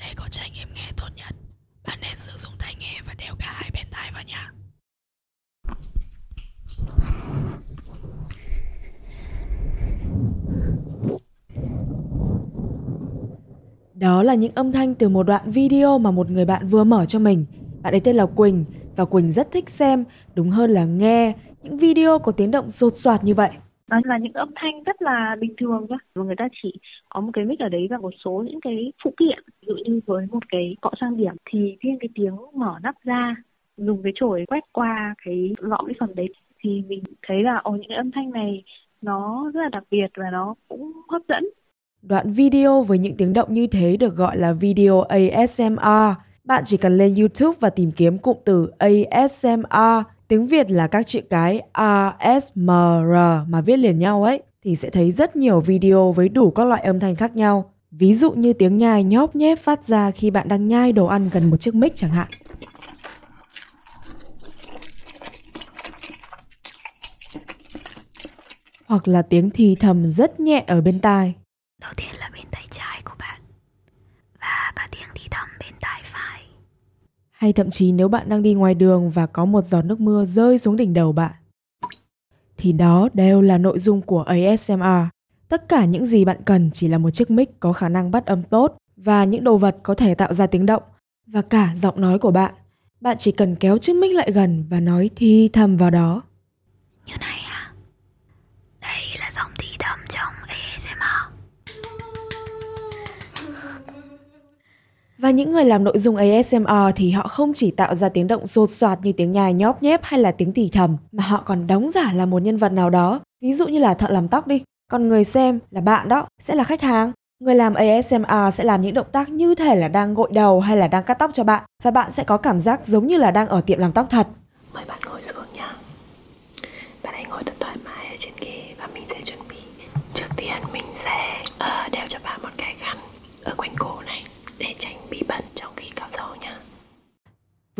Để có trải nghiệm nghe tốt nhất, bạn nên sử dụng tai nghe và đeo cả hai bên tai vào nha. Đó là những âm thanh từ một đoạn video mà một người bạn vừa mở cho mình. Bạn ấy tên là Quỳnh và Quỳnh rất thích xem, đúng hơn là nghe những video có tiếng động rột soạt như vậy nó là những âm thanh rất là bình thường thôi. Và người ta chỉ có một cái mic ở đấy và một số những cái phụ kiện. Ví dụ như với một cái cọ trang điểm thì riêng cái tiếng mở nắp ra dùng cái chổi quét qua cái lọ cái phần đấy thì mình thấy là ồ những cái âm thanh này nó rất là đặc biệt và nó cũng hấp dẫn Đoạn video với những tiếng động như thế được gọi là video ASMR. Bạn chỉ cần lên YouTube và tìm kiếm cụm từ ASMR, tiếng Việt là các chữ cái A S M R mà viết liền nhau ấy, thì sẽ thấy rất nhiều video với đủ các loại âm thanh khác nhau. Ví dụ như tiếng nhai nhóp nhép phát ra khi bạn đang nhai đồ ăn gần một chiếc mic chẳng hạn. Hoặc là tiếng thì thầm rất nhẹ ở bên tai. Đầu tiên là bên tay trái của bạn và ba tiếng thì thầm bên tay phải hay thậm chí nếu bạn đang đi ngoài đường và có một giọt nước mưa rơi xuống đỉnh đầu bạn. Thì đó đều là nội dung của ASMR. Tất cả những gì bạn cần chỉ là một chiếc mic có khả năng bắt âm tốt và những đồ vật có thể tạo ra tiếng động và cả giọng nói của bạn. Bạn chỉ cần kéo chiếc mic lại gần và nói thi thầm vào đó. Như này à? Và những người làm nội dung ASMR thì họ không chỉ tạo ra tiếng động sột soạt như tiếng nhai nhóp nhép hay là tiếng thì thầm, mà họ còn đóng giả là một nhân vật nào đó. Ví dụ như là thợ làm tóc đi, còn người xem là bạn đó, sẽ là khách hàng. Người làm ASMR sẽ làm những động tác như thể là đang gội đầu hay là đang cắt tóc cho bạn và bạn sẽ có cảm giác giống như là đang ở tiệm làm tóc thật. Mời bạn ngồi xuống nha. Bạn hãy ngồi thật thoải mái ở trên ghế và mình sẽ chuẩn bị. Trước tiên mình sẽ ờ, đeo cho bạn một cái khăn ở quanh cổ này để tránh bị bẩn trong khi cạo râu nha.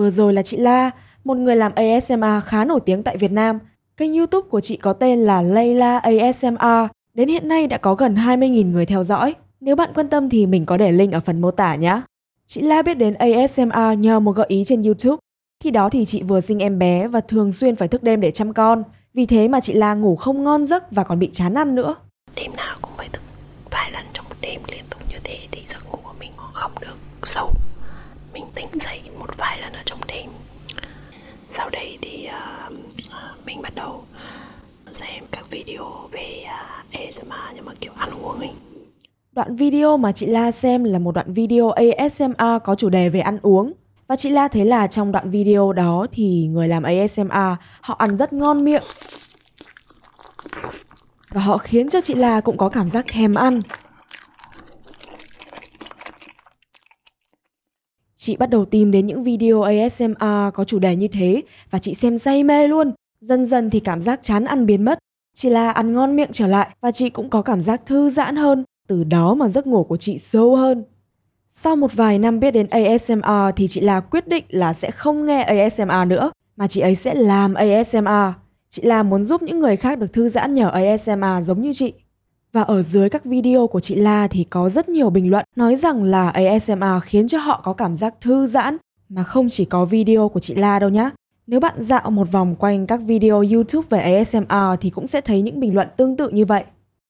Vừa rồi là chị La, một người làm ASMR khá nổi tiếng tại Việt Nam. Kênh YouTube của chị có tên là Layla ASMR. Đến hiện nay đã có gần 20.000 người theo dõi. Nếu bạn quan tâm thì mình có để link ở phần mô tả nhé. Chị La biết đến ASMR nhờ một gợi ý trên YouTube. Khi đó thì chị vừa sinh em bé và thường xuyên phải thức đêm để chăm con. Vì thế mà chị La ngủ không ngon giấc và còn bị chán ăn nữa. Đêm nào cũng phải thức vài lần trong một đêm liên tục như thế thì giấc ngủ của mình không được sâu. Mình tỉnh dậy một vài lần ở trong đêm. Sau đây thì uh, mình bắt đầu xem các video về à, uh, ASMR nhưng mà kiểu ăn uống ấy. Đoạn video mà chị La xem là một đoạn video ASMR có chủ đề về ăn uống. Và chị La thấy là trong đoạn video đó thì người làm ASMR họ ăn rất ngon miệng. Và họ khiến cho chị La cũng có cảm giác thèm ăn. Chị bắt đầu tìm đến những video ASMR có chủ đề như thế và chị xem say mê luôn. Dần dần thì cảm giác chán ăn biến mất. chỉ là ăn ngon miệng trở lại và chị cũng có cảm giác thư giãn hơn. Từ đó mà giấc ngủ của chị sâu hơn. Sau một vài năm biết đến ASMR thì chị là quyết định là sẽ không nghe ASMR nữa, mà chị ấy sẽ làm ASMR. Chị là muốn giúp những người khác được thư giãn nhờ ASMR giống như chị. Và ở dưới các video của chị La thì có rất nhiều bình luận nói rằng là ASMR khiến cho họ có cảm giác thư giãn, mà không chỉ có video của chị La đâu nhá. Nếu bạn dạo một vòng quanh các video YouTube về ASMR thì cũng sẽ thấy những bình luận tương tự như vậy.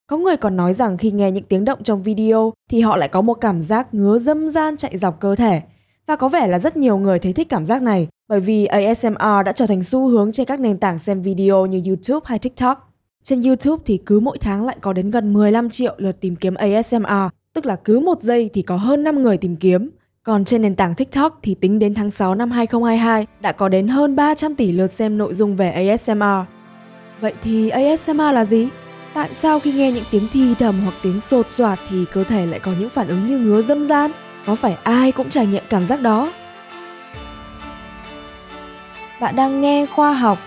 Có người còn nói rằng khi nghe những tiếng động trong video thì họ lại có một cảm giác ngứa dâm gian chạy dọc cơ thể. Và có vẻ là rất nhiều người thấy thích cảm giác này bởi vì ASMR đã trở thành xu hướng trên các nền tảng xem video như YouTube hay TikTok. Trên YouTube thì cứ mỗi tháng lại có đến gần 15 triệu lượt tìm kiếm ASMR, tức là cứ một giây thì có hơn 5 người tìm kiếm. Còn trên nền tảng TikTok thì tính đến tháng 6 năm 2022 đã có đến hơn 300 tỷ lượt xem nội dung về ASMR. Vậy thì ASMR là gì? Tại sao khi nghe những tiếng thi thầm hoặc tiếng sột soạt thì cơ thể lại có những phản ứng như ngứa dâm gian? Có phải ai cũng trải nghiệm cảm giác đó? Bạn đang nghe khoa học,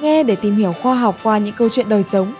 nghe để tìm hiểu khoa học qua những câu chuyện đời sống.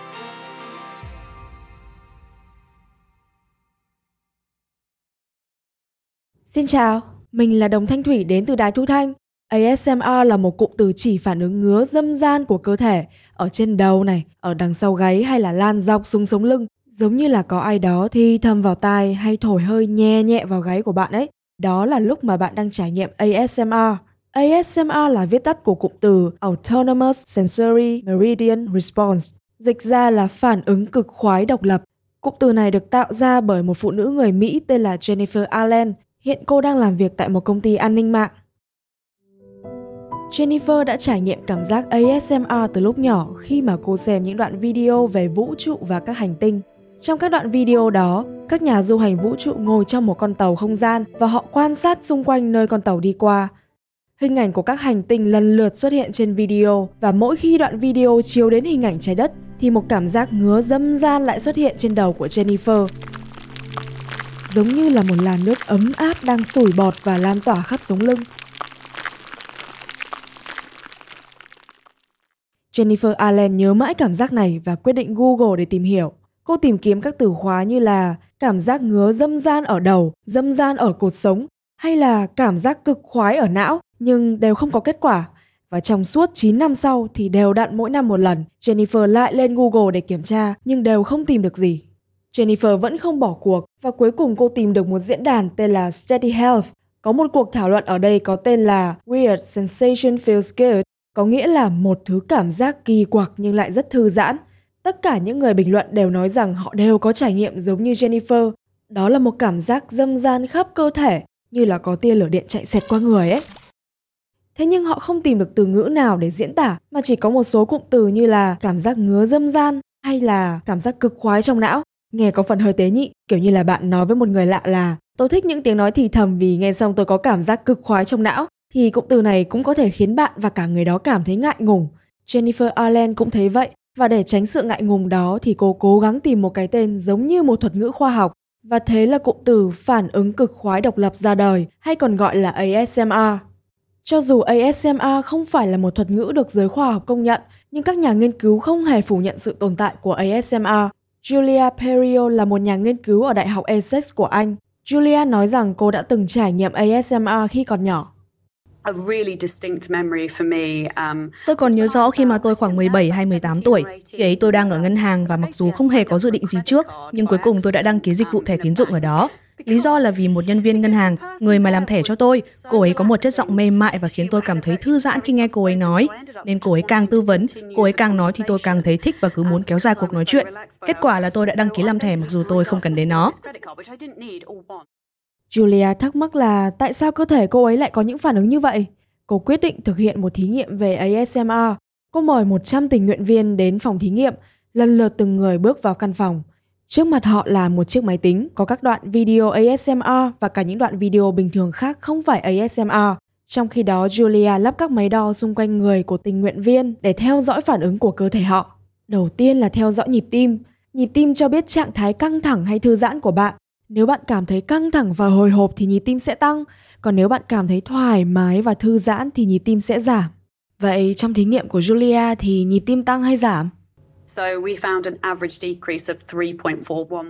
Xin chào, mình là Đồng Thanh Thủy đến từ Đài Thu Thanh. ASMR là một cụm từ chỉ phản ứng ngứa dâm gian của cơ thể ở trên đầu này, ở đằng sau gáy hay là lan dọc xuống sống lưng, giống như là có ai đó thi thầm vào tai hay thổi hơi nhẹ nhẹ vào gáy của bạn ấy. Đó là lúc mà bạn đang trải nghiệm ASMR. ASMR là viết tắt của cụm từ Autonomous Sensory Meridian Response, dịch ra là phản ứng cực khoái độc lập. Cụm từ này được tạo ra bởi một phụ nữ người Mỹ tên là Jennifer Allen. Hiện cô đang làm việc tại một công ty an ninh mạng. Jennifer đã trải nghiệm cảm giác ASMR từ lúc nhỏ khi mà cô xem những đoạn video về vũ trụ và các hành tinh. Trong các đoạn video đó, các nhà du hành vũ trụ ngồi trong một con tàu không gian và họ quan sát xung quanh nơi con tàu đi qua. Hình ảnh của các hành tinh lần lượt xuất hiện trên video và mỗi khi đoạn video chiếu đến hình ảnh trái đất thì một cảm giác ngứa dâm gian lại xuất hiện trên đầu của Jennifer. Giống như là một làn nước ấm áp đang sủi bọt và lan tỏa khắp sống lưng. Jennifer Allen nhớ mãi cảm giác này và quyết định Google để tìm hiểu. Cô tìm kiếm các từ khóa như là cảm giác ngứa dâm gian ở đầu, dâm gian ở cột sống hay là cảm giác cực khoái ở não nhưng đều không có kết quả. Và trong suốt 9 năm sau thì đều đặn mỗi năm một lần, Jennifer lại lên Google để kiểm tra nhưng đều không tìm được gì. Jennifer vẫn không bỏ cuộc và cuối cùng cô tìm được một diễn đàn tên là Steady Health. Có một cuộc thảo luận ở đây có tên là Weird Sensation Feels Good, có nghĩa là một thứ cảm giác kỳ quặc nhưng lại rất thư giãn. Tất cả những người bình luận đều nói rằng họ đều có trải nghiệm giống như Jennifer. Đó là một cảm giác dâm gian khắp cơ thể, như là có tia lửa điện chạy xẹt qua người ấy. Thế nhưng họ không tìm được từ ngữ nào để diễn tả mà chỉ có một số cụm từ như là cảm giác ngứa dâm gian hay là cảm giác cực khoái trong não. Nghe có phần hơi tế nhị, kiểu như là bạn nói với một người lạ là tôi thích những tiếng nói thì thầm vì nghe xong tôi có cảm giác cực khoái trong não thì cụm từ này cũng có thể khiến bạn và cả người đó cảm thấy ngại ngùng. Jennifer Allen cũng thấy vậy và để tránh sự ngại ngùng đó thì cô cố gắng tìm một cái tên giống như một thuật ngữ khoa học và thế là cụm từ phản ứng cực khoái độc lập ra đời hay còn gọi là ASMR. Cho dù ASMR không phải là một thuật ngữ được giới khoa học công nhận, nhưng các nhà nghiên cứu không hề phủ nhận sự tồn tại của ASMR. Julia Perio là một nhà nghiên cứu ở Đại học Essex của Anh. Julia nói rằng cô đã từng trải nghiệm ASMR khi còn nhỏ. Um, tôi còn nhớ rõ khi mà tôi khoảng 17 hay 18 tuổi, khi ấy tôi đang ở ngân hàng và mặc dù không hề có dự định gì trước, nhưng cuối cùng tôi đã đăng ký dịch vụ thẻ tín dụng ở đó. Lý do là vì một nhân viên ngân hàng, người mà làm thẻ cho tôi, cô ấy có một chất giọng mềm mại và khiến tôi cảm thấy thư giãn khi nghe cô ấy nói. Nên cô ấy càng tư vấn, cô ấy càng nói thì tôi càng thấy thích và cứ muốn kéo dài cuộc nói chuyện. Kết quả là tôi đã đăng ký làm thẻ mặc dù tôi không cần đến nó. Julia thắc mắc là tại sao cơ thể cô ấy lại có những phản ứng như vậy? Cô quyết định thực hiện một thí nghiệm về ASMR. Cô mời 100 tình nguyện viên đến phòng thí nghiệm, lần lượt từng người bước vào căn phòng. Trước mặt họ là một chiếc máy tính có các đoạn video ASMR và cả những đoạn video bình thường khác không phải ASMR. Trong khi đó, Julia lắp các máy đo xung quanh người của tình nguyện viên để theo dõi phản ứng của cơ thể họ. Đầu tiên là theo dõi nhịp tim. Nhịp tim cho biết trạng thái căng thẳng hay thư giãn của bạn. Nếu bạn cảm thấy căng thẳng và hồi hộp thì nhịp tim sẽ tăng, còn nếu bạn cảm thấy thoải mái và thư giãn thì nhịp tim sẽ giảm. Vậy trong thí nghiệm của Julia thì nhịp tim tăng hay giảm?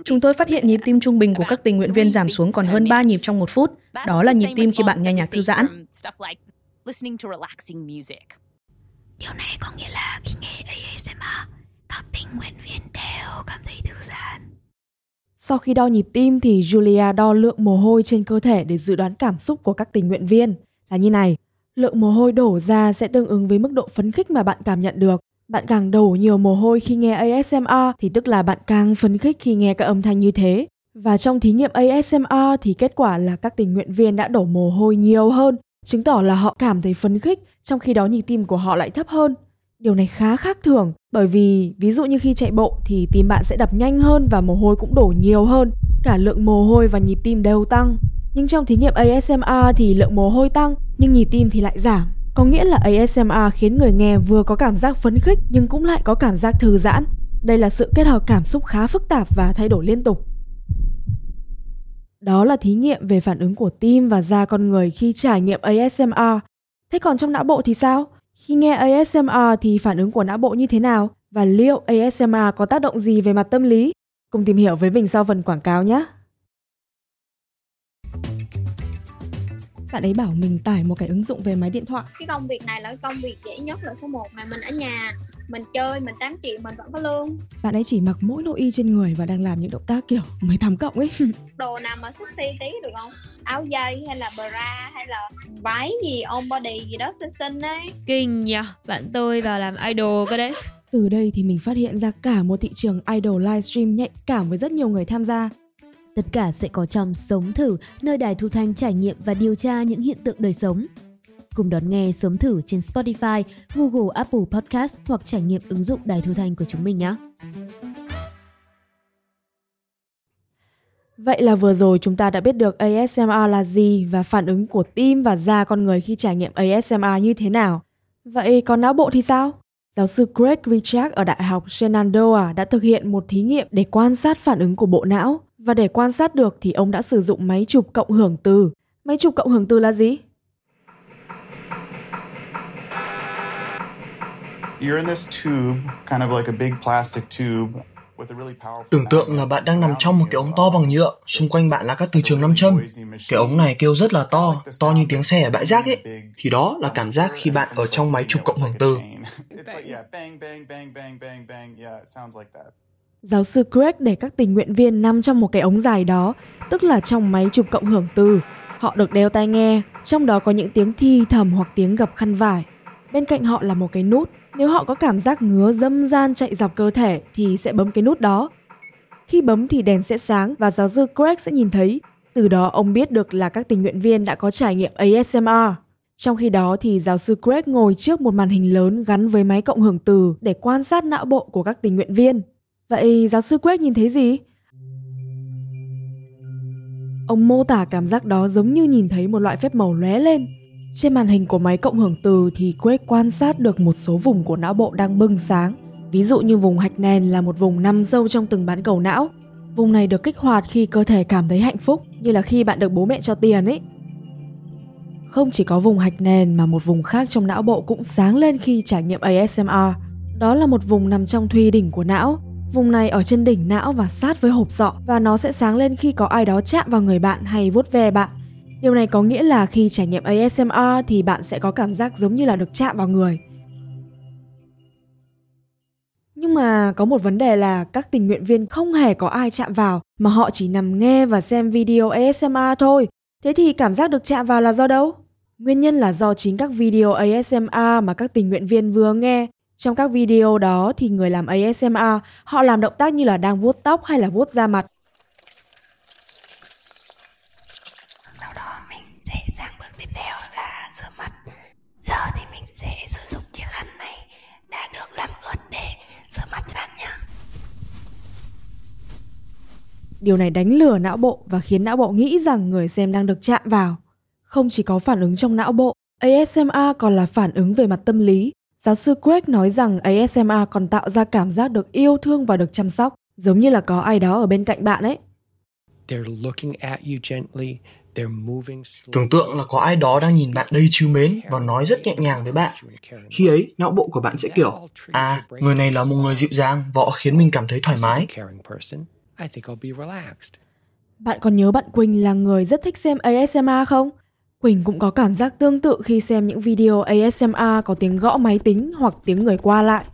Chúng tôi phát hiện nhịp tim trung bình của các tình nguyện viên giảm xuống còn hơn 3 nhịp trong một phút. Đó là nhịp tim khi bạn nghe nhạc thư giãn. Điều này có nghĩa là khi nghe ASMR, các tình nguyện viên đều cảm thấy thư giãn. Sau khi đo nhịp tim thì Julia đo lượng mồ hôi trên cơ thể để dự đoán cảm xúc của các tình nguyện viên. Là như này, lượng mồ hôi đổ ra sẽ tương ứng với mức độ phấn khích mà bạn cảm nhận được. Bạn càng đổ nhiều mồ hôi khi nghe ASMR thì tức là bạn càng phấn khích khi nghe các âm thanh như thế. Và trong thí nghiệm ASMR thì kết quả là các tình nguyện viên đã đổ mồ hôi nhiều hơn, chứng tỏ là họ cảm thấy phấn khích, trong khi đó nhịp tim của họ lại thấp hơn. Điều này khá khác thường bởi vì ví dụ như khi chạy bộ thì tim bạn sẽ đập nhanh hơn và mồ hôi cũng đổ nhiều hơn, cả lượng mồ hôi và nhịp tim đều tăng. Nhưng trong thí nghiệm ASMR thì lượng mồ hôi tăng nhưng nhịp tim thì lại giảm. Có nghĩa là ASMR khiến người nghe vừa có cảm giác phấn khích nhưng cũng lại có cảm giác thư giãn. Đây là sự kết hợp cảm xúc khá phức tạp và thay đổi liên tục. Đó là thí nghiệm về phản ứng của tim và da con người khi trải nghiệm ASMR. Thế còn trong não bộ thì sao? Khi nghe ASMR thì phản ứng của não bộ như thế nào? Và liệu ASMR có tác động gì về mặt tâm lý? Cùng tìm hiểu với mình sau phần quảng cáo nhé! Bạn ấy bảo mình tải một cái ứng dụng về máy điện thoại. Cái công việc này là công việc dễ nhất là số 1 mà mình ở nhà mình chơi mình 8 triệu mình vẫn có lương. Bạn ấy chỉ mặc mỗi nội y trên người và đang làm những động tác kiểu 18 cộng ấy. Đồ nào mà sexy tí được không? Áo dây hay là bra hay là váy gì on body gì đó xinh xinh ấy. Kinh nhỉ bạn tôi vào làm idol cơ đấy. Từ đây thì mình phát hiện ra cả một thị trường idol livestream nhạy cảm với rất nhiều người tham gia Tất cả sẽ có trong Sống Thử, nơi đài thu thanh trải nghiệm và điều tra những hiện tượng đời sống. Cùng đón nghe Sống Thử trên Spotify, Google, Apple Podcast hoặc trải nghiệm ứng dụng đài thu thanh của chúng mình nhé. Vậy là vừa rồi chúng ta đã biết được ASMR là gì và phản ứng của tim và da con người khi trải nghiệm ASMR như thế nào. Vậy còn não bộ thì sao? Giáo sư Greg Richard ở Đại học Shenandoah đã thực hiện một thí nghiệm để quan sát phản ứng của bộ não. Và để quan sát được thì ông đã sử dụng máy chụp cộng hưởng từ. Máy chụp cộng hưởng từ là gì? You're in this tube, kind of like a big plastic tube Tưởng tượng là bạn đang nằm trong một cái ống to bằng nhựa, xung quanh bạn là các từ trường nam châm. Cái ống này kêu rất là to, to như tiếng xe ở bãi rác ấy. Thì đó là cảm giác khi bạn ở trong máy chụp cộng hưởng từ. Giáo sư Greg để các tình nguyện viên nằm trong một cái ống dài đó, tức là trong máy chụp cộng hưởng từ. Họ được đeo tai nghe, trong đó có những tiếng thi thầm hoặc tiếng gập khăn vải. Bên cạnh họ là một cái nút, nếu họ có cảm giác ngứa dâm gian chạy dọc cơ thể thì sẽ bấm cái nút đó. Khi bấm thì đèn sẽ sáng và giáo sư Craig sẽ nhìn thấy. Từ đó ông biết được là các tình nguyện viên đã có trải nghiệm ASMR. Trong khi đó thì giáo sư Craig ngồi trước một màn hình lớn gắn với máy cộng hưởng từ để quan sát não bộ của các tình nguyện viên. Vậy giáo sư Craig nhìn thấy gì? Ông mô tả cảm giác đó giống như nhìn thấy một loại phép màu lóe lên. Trên màn hình của máy cộng hưởng từ thì Greg quan sát được một số vùng của não bộ đang bừng sáng. Ví dụ như vùng hạch nền là một vùng nằm sâu trong từng bán cầu não. Vùng này được kích hoạt khi cơ thể cảm thấy hạnh phúc, như là khi bạn được bố mẹ cho tiền ấy. Không chỉ có vùng hạch nền mà một vùng khác trong não bộ cũng sáng lên khi trải nghiệm ASMR. Đó là một vùng nằm trong thùy đỉnh của não, Vùng này ở trên đỉnh não và sát với hộp sọ và nó sẽ sáng lên khi có ai đó chạm vào người bạn hay vuốt ve bạn. Điều này có nghĩa là khi trải nghiệm ASMR thì bạn sẽ có cảm giác giống như là được chạm vào người. Nhưng mà có một vấn đề là các tình nguyện viên không hề có ai chạm vào, mà họ chỉ nằm nghe và xem video ASMR thôi. Thế thì cảm giác được chạm vào là do đâu? Nguyên nhân là do chính các video ASMR mà các tình nguyện viên vừa nghe trong các video đó thì người làm ASMR họ làm động tác như là đang vuốt tóc hay là vuốt da mặt. Sau đó mình sẽ sang bước tiếp theo là rửa mặt. Giờ thì mình sẽ sử dụng chiếc khăn này đã được làm ướt để rửa mặt cho bạn nhé. Điều này đánh lừa não bộ và khiến não bộ nghĩ rằng người xem đang được chạm vào. Không chỉ có phản ứng trong não bộ, ASMR còn là phản ứng về mặt tâm lý Giáo sư Greg nói rằng ASMR còn tạo ra cảm giác được yêu thương và được chăm sóc, giống như là có ai đó ở bên cạnh bạn ấy. Tưởng tượng là có ai đó đang nhìn bạn đầy trìu mến và nói rất nhẹ nhàng với bạn. Khi ấy, não bộ của bạn sẽ kiểu, à, người này là một người dịu dàng và khiến mình cảm thấy thoải mái. Bạn còn nhớ bạn Quỳnh là người rất thích xem ASMR không? Quỳnh cũng có cảm giác tương tự khi xem những video ASMR có tiếng gõ máy tính hoặc tiếng người qua lại.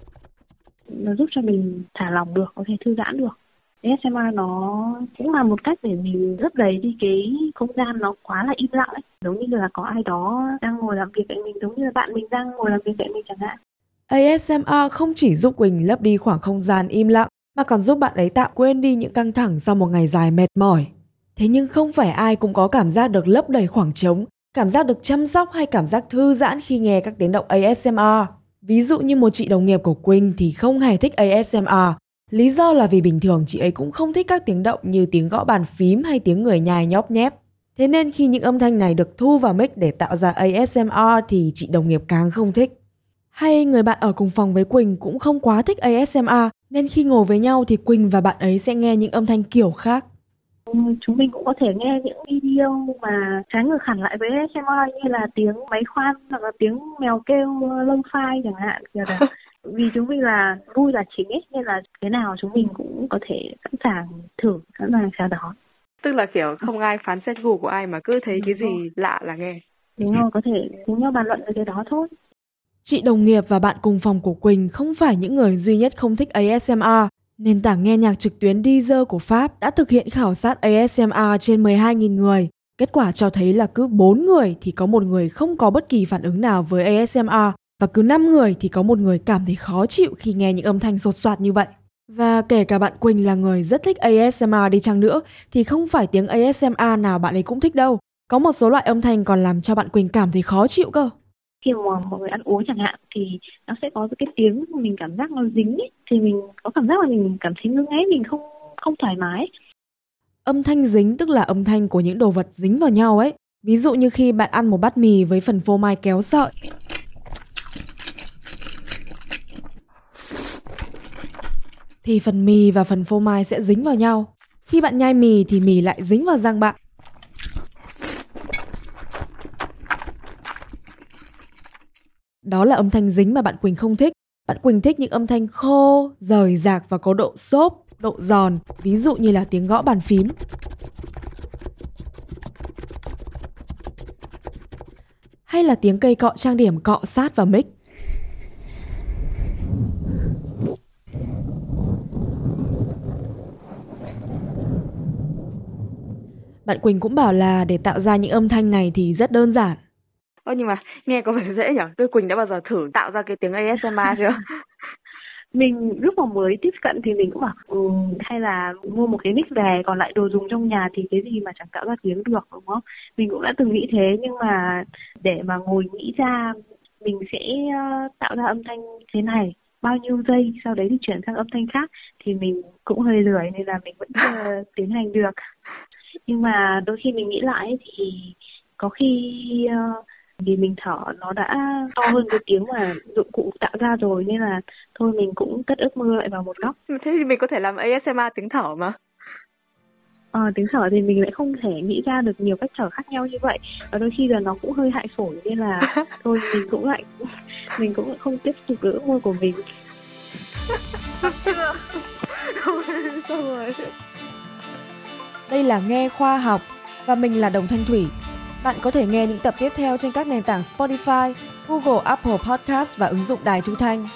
Nó giúp cho mình thả lỏng được, có thể thư giãn được. ASMR nó cũng là một cách để mình lấp đầy đi cái không gian nó quá là im lặng ấy. Giống như là có ai đó đang ngồi làm việc cạnh mình, giống như là bạn mình đang ngồi làm việc cạnh mình chẳng hạn. ASMR không chỉ giúp Quỳnh lấp đi khoảng không gian im lặng, mà còn giúp bạn ấy tạm quên đi những căng thẳng sau một ngày dài mệt mỏi. Thế nhưng không phải ai cũng có cảm giác được lấp đầy khoảng trống, cảm giác được chăm sóc hay cảm giác thư giãn khi nghe các tiếng động ASMR. Ví dụ như một chị đồng nghiệp của Quỳnh thì không hề thích ASMR. Lý do là vì bình thường chị ấy cũng không thích các tiếng động như tiếng gõ bàn phím hay tiếng người nhai nhóp nhép. Thế nên khi những âm thanh này được thu vào mic để tạo ra ASMR thì chị đồng nghiệp càng không thích. Hay người bạn ở cùng phòng với Quỳnh cũng không quá thích ASMR nên khi ngồi với nhau thì Quỳnh và bạn ấy sẽ nghe những âm thanh kiểu khác. Chúng mình cũng có thể nghe những video mà trái ngược hẳn lại với ASMR như là tiếng máy khoan hoặc là tiếng mèo kêu lông phai chẳng hạn. Đó. vì chúng mình là vui là chính ấy nên là cái nào chúng mình cũng có thể sẵn sàng thử sẵn sàng chào đón. Tức là kiểu không ai phán xét gu của ai mà cứ thấy cái gì lạ là nghe. Đúng rồi có thể cùng nhau bàn luận về cái đó thôi Chị đồng nghiệp và bạn cùng phòng của Quỳnh không phải những người duy nhất không thích ASMR. Nền tảng nghe nhạc trực tuyến Deezer của Pháp đã thực hiện khảo sát ASMR trên 12.000 người. Kết quả cho thấy là cứ 4 người thì có một người không có bất kỳ phản ứng nào với ASMR và cứ 5 người thì có một người cảm thấy khó chịu khi nghe những âm thanh sột soạt như vậy. Và kể cả bạn Quỳnh là người rất thích ASMR đi chăng nữa thì không phải tiếng ASMR nào bạn ấy cũng thích đâu. Có một số loại âm thanh còn làm cho bạn Quỳnh cảm thấy khó chịu cơ khi mà mọi người ăn uống chẳng hạn thì nó sẽ có cái tiếng mình cảm giác nó dính ấy, thì mình có cảm giác là mình cảm thấy ngưng ấy mình không không thoải mái. Âm thanh dính tức là âm thanh của những đồ vật dính vào nhau ấy. Ví dụ như khi bạn ăn một bát mì với phần phô mai kéo sợi. Thì phần mì và phần phô mai sẽ dính vào nhau. Khi bạn nhai mì thì mì lại dính vào răng bạn. Đó là âm thanh dính mà bạn Quỳnh không thích. Bạn Quỳnh thích những âm thanh khô, rời rạc và có độ xốp, độ giòn, ví dụ như là tiếng gõ bàn phím. Hay là tiếng cây cọ trang điểm cọ sát vào mic. Bạn Quỳnh cũng bảo là để tạo ra những âm thanh này thì rất đơn giản. Ơ nhưng mà nghe có vẻ dễ nhỉ? Tôi Quỳnh đã bao giờ thử tạo ra cái tiếng ASMR chưa? mình lúc mà mới tiếp cận thì mình cũng bảo ừ, hay là mua một cái mic về còn lại đồ dùng trong nhà thì cái gì mà chẳng tạo ra tiếng được đúng không mình cũng đã từng nghĩ thế nhưng mà để mà ngồi nghĩ ra mình sẽ uh, tạo ra âm thanh thế này bao nhiêu giây sau đấy thì chuyển sang âm thanh khác thì mình cũng hơi lười nên là mình vẫn chưa tiến hành được nhưng mà đôi khi mình nghĩ lại thì có khi uh, vì mình thở nó đã to hơn cái tiếng mà dụng cụ tạo ra rồi nên là thôi mình cũng cất ước mơ lại vào một góc. Thế thì mình có thể làm ASMR tiếng thở mà. Ờ, tiếng thở thì mình lại không thể nghĩ ra được nhiều cách thở khác nhau như vậy. Và đôi khi là nó cũng hơi hại phổi nên là thôi mình cũng lại mình cũng không tiếp tục ước mơ của mình. Đây là nghe khoa học và mình là Đồng Thanh Thủy. Bạn có thể nghe những tập tiếp theo trên các nền tảng Spotify, Google, Apple Podcast và ứng dụng Đài Thu Thanh.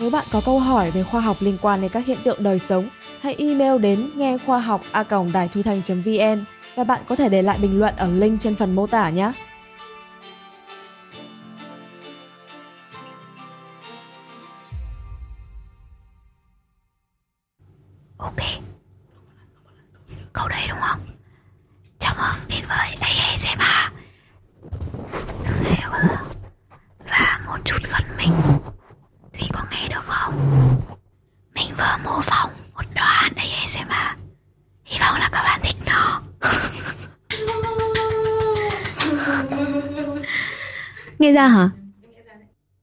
Nếu bạn có câu hỏi về khoa học liên quan đến các hiện tượng đời sống, hãy email đến nghe khoa học a đài thu thanh.vn và bạn có thể để lại bình luận ở link trên phần mô tả nhé. Nghe ra hả?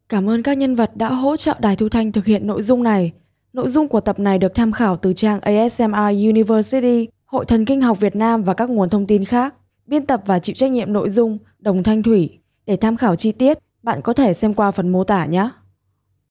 Cảm ơn các nhân vật đã hỗ trợ Đài Thu Thanh thực hiện nội dung này. Nội dung của tập này được tham khảo từ trang ASMR University, Hội Thần Kinh học Việt Nam và các nguồn thông tin khác. Biên tập và chịu trách nhiệm nội dung Đồng Thanh Thủy. Để tham khảo chi tiết, bạn có thể xem qua phần mô tả nhé.